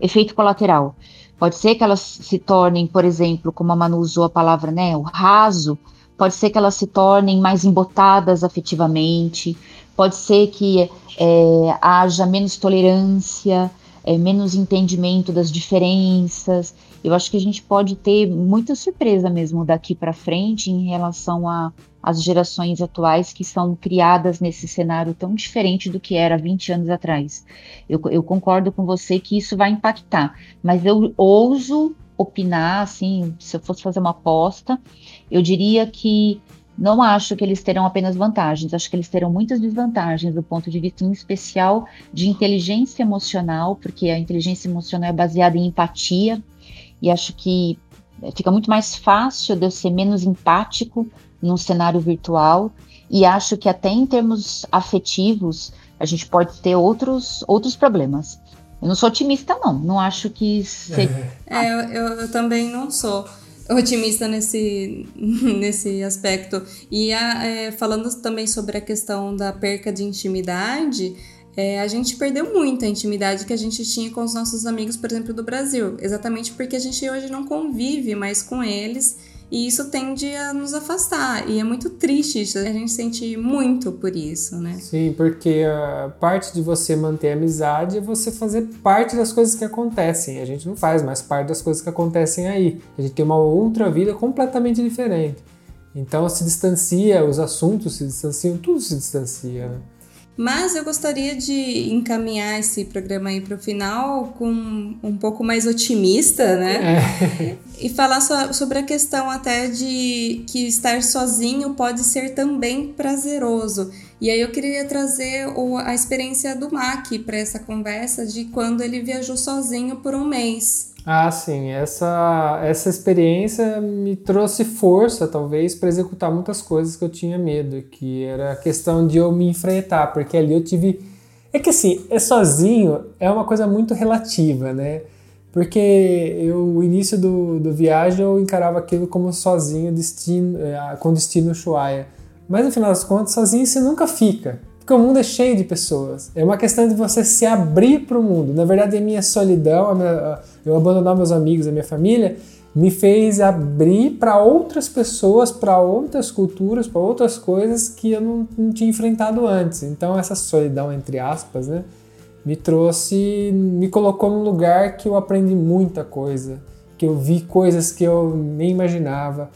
efeito colateral. Pode ser que elas se tornem, por exemplo, como a Manu usou a palavra, né, o raso, pode ser que elas se tornem mais embotadas afetivamente, pode ser que é, haja menos tolerância, é, menos entendimento das diferenças eu acho que a gente pode ter muita surpresa mesmo daqui para frente em relação às gerações atuais que são criadas nesse cenário tão diferente do que era 20 anos atrás. Eu, eu concordo com você que isso vai impactar, mas eu ouso opinar, assim, se eu fosse fazer uma aposta, eu diria que não acho que eles terão apenas vantagens, acho que eles terão muitas desvantagens do ponto de vista, em especial, de inteligência emocional, porque a inteligência emocional é baseada em empatia, e acho que fica muito mais fácil de eu ser menos empático num cenário virtual e acho que até em termos afetivos a gente pode ter outros, outros problemas. Eu não sou otimista, não. Não acho que. É, eu, eu, eu, também não sou otimista nesse, nesse aspecto. E a, é, falando também sobre a questão da perca de intimidade, é, a gente perdeu muito a intimidade que a gente tinha com os nossos amigos, por exemplo, do Brasil. Exatamente porque a gente hoje não convive mais com eles e isso tende a nos afastar. E é muito triste isso. A gente sente muito por isso, né? Sim, porque a parte de você manter a amizade é você fazer parte das coisas que acontecem. A gente não faz mais parte das coisas que acontecem aí. A gente tem uma outra vida completamente diferente. Então se distancia, os assuntos se distanciam, tudo se distancia. Né? Mas eu gostaria de encaminhar esse programa aí para o final com um pouco mais otimista, né? É. E falar so, sobre a questão até de que estar sozinho pode ser também prazeroso. E aí eu queria trazer o, a experiência do Mac para essa conversa de quando ele viajou sozinho por um mês. Ah, sim. Essa, essa experiência me trouxe força, talvez, para executar muitas coisas que eu tinha medo, que era a questão de eu me enfrentar, porque ali eu tive. É que assim, é sozinho é uma coisa muito relativa, né? Porque eu, o início do, do viagem eu encarava aquilo como sozinho, destino, é, com destino Ushuaia. Mas no final das contas, sozinho você nunca fica. Porque o mundo é cheio de pessoas. É uma questão de você se abrir para o mundo. Na verdade, a minha solidão, a minha, eu abandonar meus amigos, a minha família, me fez abrir para outras pessoas, para outras culturas, para outras coisas que eu não, não, tinha enfrentado antes. Então, essa solidão, entre aspas, né, me trouxe, me colocou num lugar que eu aprendi muita coisa, que eu vi coisas que eu nem imaginava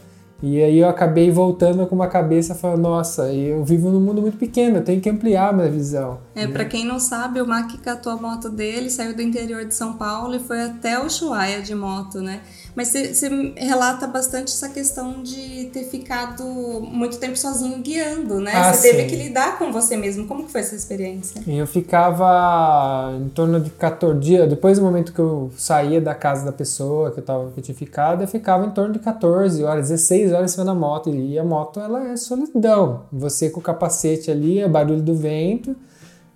e aí eu acabei voltando com uma cabeça falando, nossa, eu vivo num mundo muito pequeno, eu tenho que ampliar minha visão. É, né? para quem não sabe, o Mac catou a moto dele, saiu do interior de São Paulo e foi até o Ushuaia de moto, né? Mas você relata bastante essa questão de ter ficado muito tempo sozinho guiando, né? Ah, você teve que lidar com você mesmo. Como que foi essa experiência? Eu ficava em torno de 14 dias, depois do momento que eu saía da casa da pessoa que eu, tava, que eu tinha ficado, eu ficava em torno de 14 horas, 16 horas em cima da moto. E a moto, ela é solidão. Você com o capacete ali, é barulho do vento.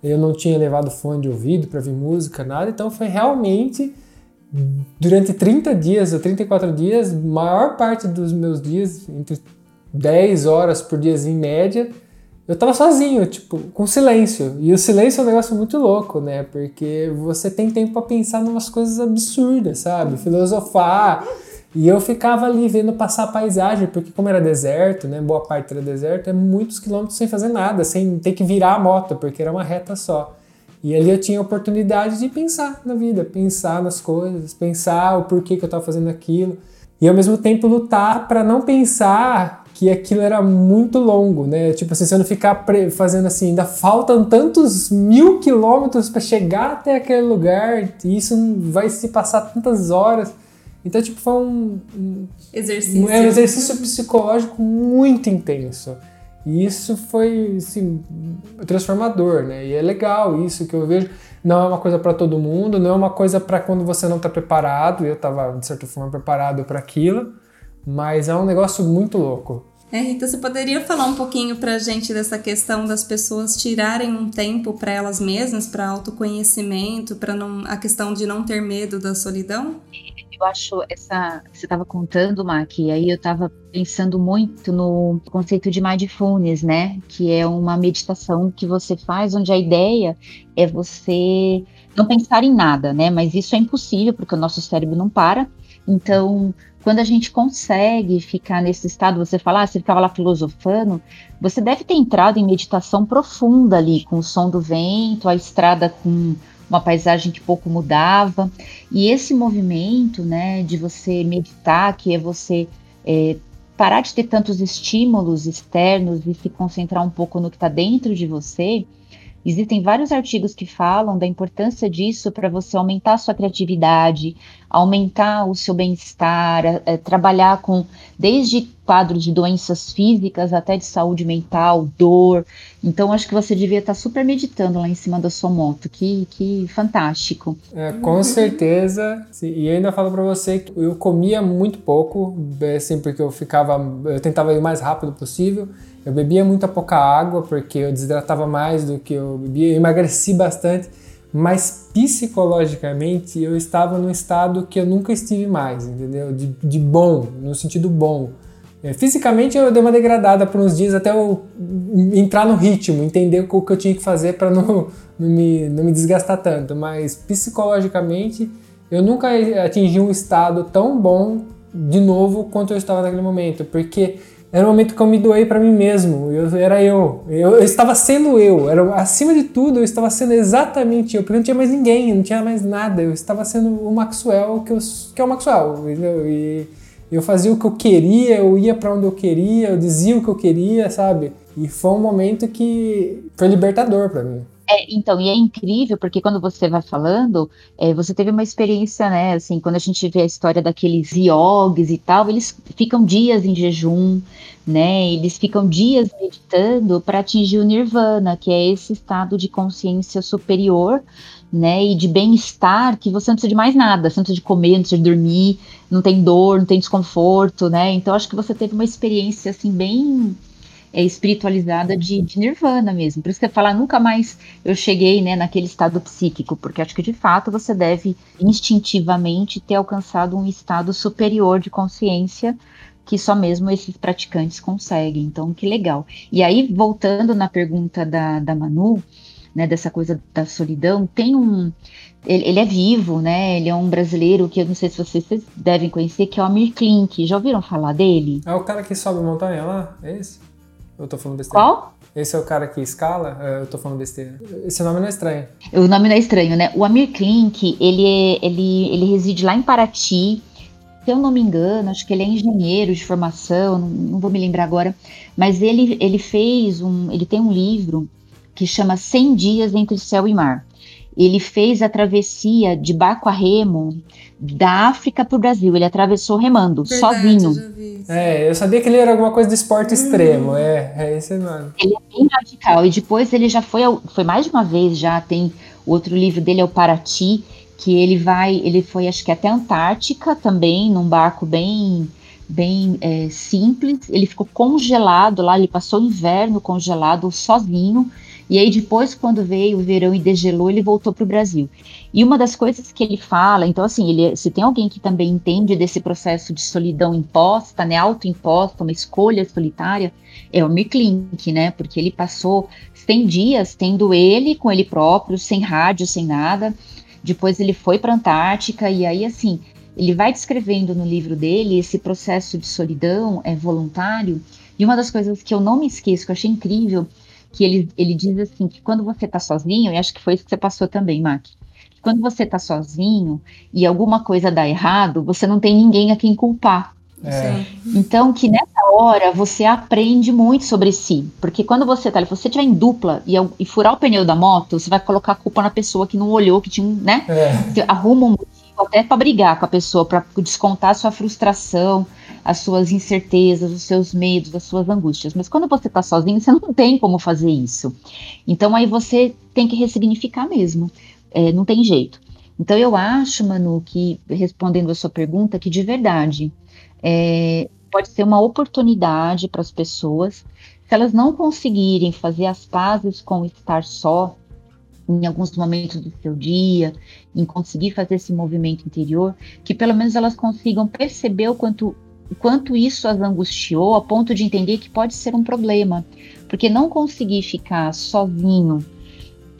Eu não tinha levado fone de ouvido para ouvir música, nada. Então foi realmente durante 30 dias ou 34 dias, maior parte dos meus dias, entre 10 horas por dia em média, eu tava sozinho, tipo, com silêncio. E o silêncio é um negócio muito louco, né? Porque você tem tempo para pensar em umas coisas absurdas, sabe? Filosofar. E eu ficava ali vendo passar a paisagem, porque como era deserto, né? Boa parte era deserto, é muitos quilômetros sem fazer nada, sem ter que virar a moto, porque era uma reta só. E ali eu tinha a oportunidade de pensar na vida, pensar nas coisas, pensar o porquê que eu estava fazendo aquilo. E ao mesmo tempo lutar para não pensar que aquilo era muito longo, né? Tipo assim, você não ficar fazendo assim, ainda faltam tantos mil quilômetros para chegar até aquele lugar, e isso vai se passar tantas horas. Então, tipo, foi um, um exercício. Um, é um exercício psicológico muito intenso. E isso foi assim, transformador, né? E é legal isso que eu vejo. Não é uma coisa para todo mundo, não é uma coisa para quando você não está preparado. Eu estava, de certa forma, preparado para aquilo, mas é um negócio muito louco. É, Rita, você poderia falar um pouquinho para a gente dessa questão das pessoas tirarem um tempo para elas mesmas, para autoconhecimento, para a questão de não ter medo da solidão? eu acho essa. Você estava contando, Mac, e aí eu estava pensando muito no conceito de mindfulness, né? Que é uma meditação que você faz onde a ideia é você não pensar em nada, né? Mas isso é impossível porque o nosso cérebro não para. Então, quando a gente consegue ficar nesse estado, você fala, ah, você ficava lá filosofando, você deve ter entrado em meditação profunda ali, com o som do vento, a estrada com uma paisagem que pouco mudava. E esse movimento, né, de você meditar, que é você é, parar de ter tantos estímulos externos e se concentrar um pouco no que está dentro de você. Existem vários artigos que falam da importância disso para você aumentar a sua criatividade, aumentar o seu bem-estar, é, trabalhar com desde quadros de doenças físicas até de saúde mental, dor. Então, acho que você devia estar super meditando lá em cima da sua moto. Que, que fantástico. É, com certeza. E ainda falo para você que eu comia muito pouco, assim, porque eu ficava, eu tentava ir o mais rápido possível. Eu bebia muita pouca água porque eu desidratava mais do que eu bebia. Eu emagreci bastante mas psicologicamente eu estava num estado que eu nunca estive mais, entendeu? De, de bom, no sentido bom. É, fisicamente eu dei uma degradada por uns dias até eu entrar no ritmo, entender o que eu tinha que fazer para não, não, me, não me desgastar tanto, mas psicologicamente eu nunca atingi um estado tão bom de novo quanto eu estava naquele momento, porque era um momento que eu me doei para mim mesmo. Eu, era eu. eu. eu. estava sendo eu. Era, acima de tudo, eu estava sendo exatamente eu. Porque não tinha mais ninguém, não tinha mais nada. Eu estava sendo o Maxwell, que, eu, que é o Maxwell. Entendeu? E eu fazia o que eu queria, eu ia para onde eu queria, eu dizia o que eu queria, sabe? E foi um momento que foi libertador para mim. É, então, e é incrível, porque quando você vai falando, é, você teve uma experiência, né, assim, quando a gente vê a história daqueles yogis e tal, eles ficam dias em jejum, né, eles ficam dias meditando para atingir o nirvana, que é esse estado de consciência superior, né, e de bem-estar, que você não precisa de mais nada, você não precisa de comer, não precisa de dormir, não tem dor, não tem desconforto, né, então acho que você teve uma experiência, assim, bem é, espiritualizada de, de, nirvana mesmo. Por isso que eu falar nunca mais eu cheguei né, naquele estado psíquico, porque acho que de fato você deve instintivamente ter alcançado um estado superior de consciência que só mesmo esses praticantes conseguem. Então, que legal. E aí, voltando na pergunta da, da Manu, né, dessa coisa da solidão, tem um. Ele, ele, é vivo, né? Ele é um brasileiro que eu não sei se vocês, vocês devem conhecer, que é o Amir Klink. Já ouviram falar dele? É o cara que sobe montanha lá? É esse? Eu tô falando besteira. Qual? Esse é o cara que escala? É, eu tô falando besteira. Esse nome não é estranho. O nome não é estranho, né? O Amir Klink, ele, é, ele, ele reside lá em Paraty. Se eu não me engano, acho que ele é engenheiro de formação, não, não vou me lembrar agora. Mas ele, ele fez um. Ele tem um livro que chama 100 Dias Entre Céu e Mar. Ele fez a travessia de barco a remo da África para o Brasil. Ele atravessou remando, Verdade, sozinho. É, eu sabia que ele era alguma coisa de esporte extremo. É, é esse mano. Ele é bem radical. E depois ele já foi, foi mais de uma vez já. Tem outro livro dele é o Paraty, que ele vai, ele foi acho que até a Antártica também, num barco bem bem é, simples. Ele ficou congelado lá, ele passou o inverno congelado sozinho e aí depois, quando veio o verão e degelou, ele voltou para o Brasil. E uma das coisas que ele fala, então assim, ele, se tem alguém que também entende desse processo de solidão imposta, né, autoimposta, uma escolha solitária, é o Mirklink, né, porque ele passou 100 dias tendo ele com ele próprio, sem rádio, sem nada. Depois ele foi para a Antártica e aí assim, ele vai descrevendo no livro dele esse processo de solidão é voluntário. E uma das coisas que eu não me esqueço, que eu achei incrível, que ele, ele diz assim, que quando você está sozinho, e acho que foi isso que você passou também, Mac, quando você está sozinho e alguma coisa dá errado, você não tem ninguém a quem culpar. É. Então, que nessa hora você aprende muito sobre si. Porque quando você tá, se você estiver em dupla e, e, furar o pneu da moto, você vai colocar a culpa na pessoa que não olhou, que tinha, né? É. Arruma um motivo até para brigar com a pessoa, para descontar a sua frustração, as suas incertezas, os seus medos, as suas angústias. Mas quando você está sozinho, você não tem como fazer isso. Então aí você tem que ressignificar mesmo. É, não tem jeito. Então eu acho, Manu, que respondendo a sua pergunta, que de verdade é, pode ser uma oportunidade para as pessoas, se elas não conseguirem fazer as pazes com estar só, em alguns momentos do seu dia, em conseguir fazer esse movimento interior, que pelo menos elas consigam perceber o quanto, quanto isso as angustiou, a ponto de entender que pode ser um problema. Porque não conseguir ficar sozinho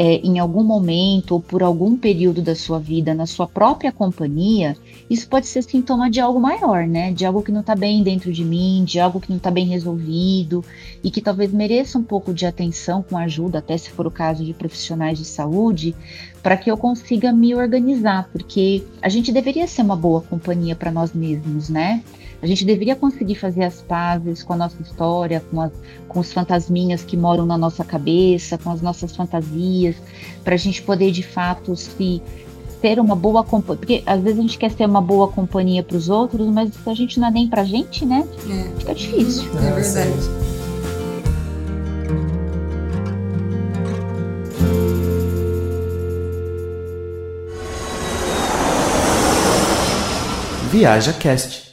é, em algum momento ou por algum período da sua vida na sua própria companhia, isso pode ser sintoma de algo maior, né? De algo que não está bem dentro de mim, de algo que não está bem resolvido e que talvez mereça um pouco de atenção com ajuda, até se for o caso de profissionais de saúde, para que eu consiga me organizar, porque a gente deveria ser uma boa companhia para nós mesmos, né? A gente deveria conseguir fazer as pazes com a nossa história, com, as, com os fantasminhas que moram na nossa cabeça, com as nossas fantasias, para a gente poder de fato se ter uma boa companhia. Porque às vezes a gente quer ser uma boa companhia para os outros, mas se a gente não é nem pra gente, né? É, Fica difícil. é verdade. Viaja Cast.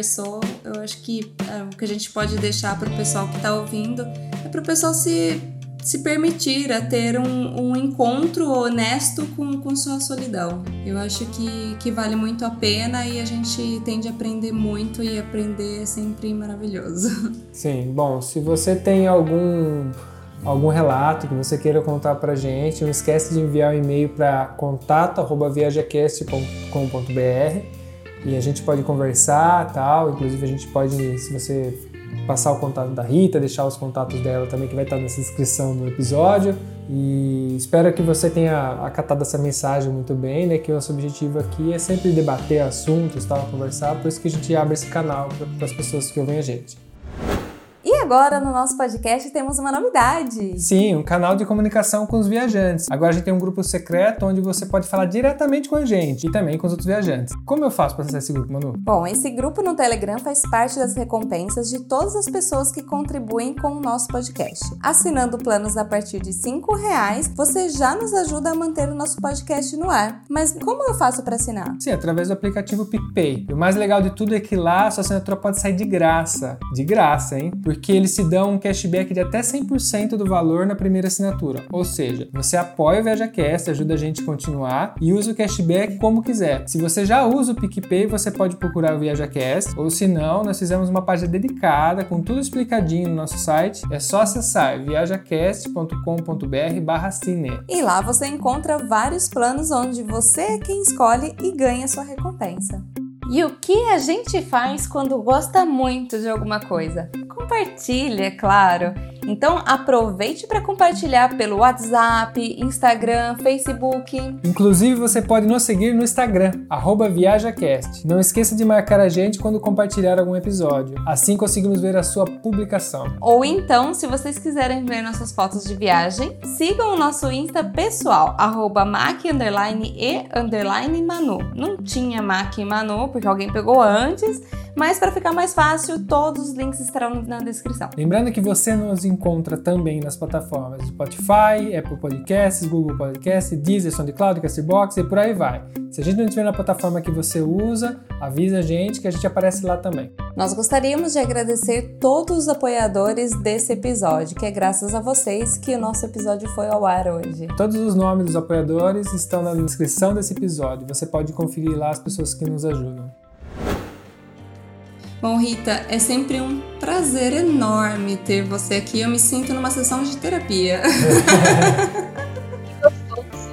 Conversou, eu acho que é, o que a gente pode deixar para o pessoal que está ouvindo é para o pessoal se, se permitir a ter um, um encontro honesto com, com sua solidão. Eu acho que, que vale muito a pena e a gente tende a aprender muito e aprender é sempre maravilhoso. Sim, bom, se você tem algum algum relato que você queira contar pra gente, não esquece de enviar um e-mail para contato@viajacast.com.br e a gente pode conversar, tal, inclusive a gente pode, se você passar o contato da Rita, deixar os contatos dela também que vai estar nessa descrição do episódio. E espero que você tenha acatado essa mensagem muito bem, né? Que o nosso objetivo aqui é sempre debater assuntos, tal, conversar, por isso que a gente abre esse canal para as pessoas que ouvem a gente. E agora no nosso podcast temos uma novidade. Sim, um canal de comunicação com os viajantes. Agora a gente tem um grupo secreto onde você pode falar diretamente com a gente e também com os outros viajantes. Como eu faço para acessar esse grupo, Manu? Bom, esse grupo no Telegram faz parte das recompensas de todas as pessoas que contribuem com o nosso podcast. Assinando planos a partir de R$ reais, você já nos ajuda a manter o nosso podcast no ar. Mas como eu faço para assinar? Sim, através do aplicativo PicPay. E o mais legal de tudo é que lá a sua assinatura pode sair de graça. De graça, hein? Porque eles se dão um cashback de até 100% do valor na primeira assinatura. Ou seja, você apoia o ViajaCast, ajuda a gente a continuar e usa o cashback como quiser. Se você já usa o PicPay, você pode procurar o ViajaCast, ou se não, nós fizemos uma página dedicada com tudo explicadinho no nosso site. É só acessar viajacast.com.br barra cine. E lá você encontra vários planos onde você é quem escolhe e ganha sua recompensa. E o que a gente faz quando gosta muito de alguma coisa? Compartilha, é claro. Então aproveite para compartilhar pelo WhatsApp, Instagram, Facebook. Inclusive, você pode nos seguir no Instagram, ViajaCast. Não esqueça de marcar a gente quando compartilhar algum episódio. Assim conseguimos ver a sua publicação. Ou então, se vocês quiserem ver nossas fotos de viagem, sigam o nosso Insta pessoal, arroba mac, underline, e, underline, manu. Não tinha mac e manu, porque alguém pegou antes, mas para ficar mais fácil, todos os links estarão na descrição. Lembrando que você nos encontra também nas plataformas Spotify, Apple Podcasts, Google Podcasts, Deezer, SoundCloud, Castbox e por aí vai. Se a gente não estiver na plataforma que você usa, avisa a gente que a gente aparece lá também. Nós gostaríamos de agradecer todos os apoiadores desse episódio, que é graças a vocês que o nosso episódio foi ao ar hoje. Todos os nomes dos apoiadores estão na descrição desse episódio. Você pode conferir lá as pessoas que nos ajudam. Bom, Rita, é sempre um prazer enorme ter você aqui. Eu me sinto numa sessão de terapia.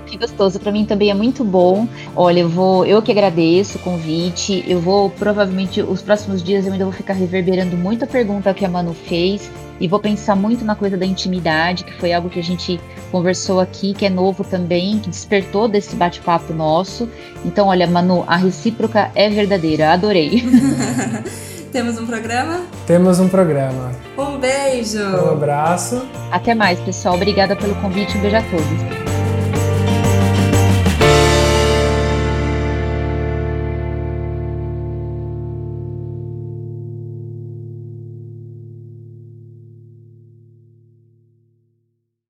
Que gostoso, para mim também é muito bom. Olha, eu vou, eu que agradeço o convite. Eu vou provavelmente os próximos dias eu ainda vou ficar reverberando muita pergunta que a Manu fez e vou pensar muito na coisa da intimidade, que foi algo que a gente conversou aqui, que é novo também, que despertou desse bate-papo nosso. Então, olha, Manu, a recíproca é verdadeira. Adorei. Temos um programa? Temos um programa. Um beijo! Um abraço. Até mais, pessoal. Obrigada pelo convite. Um beijo a todos.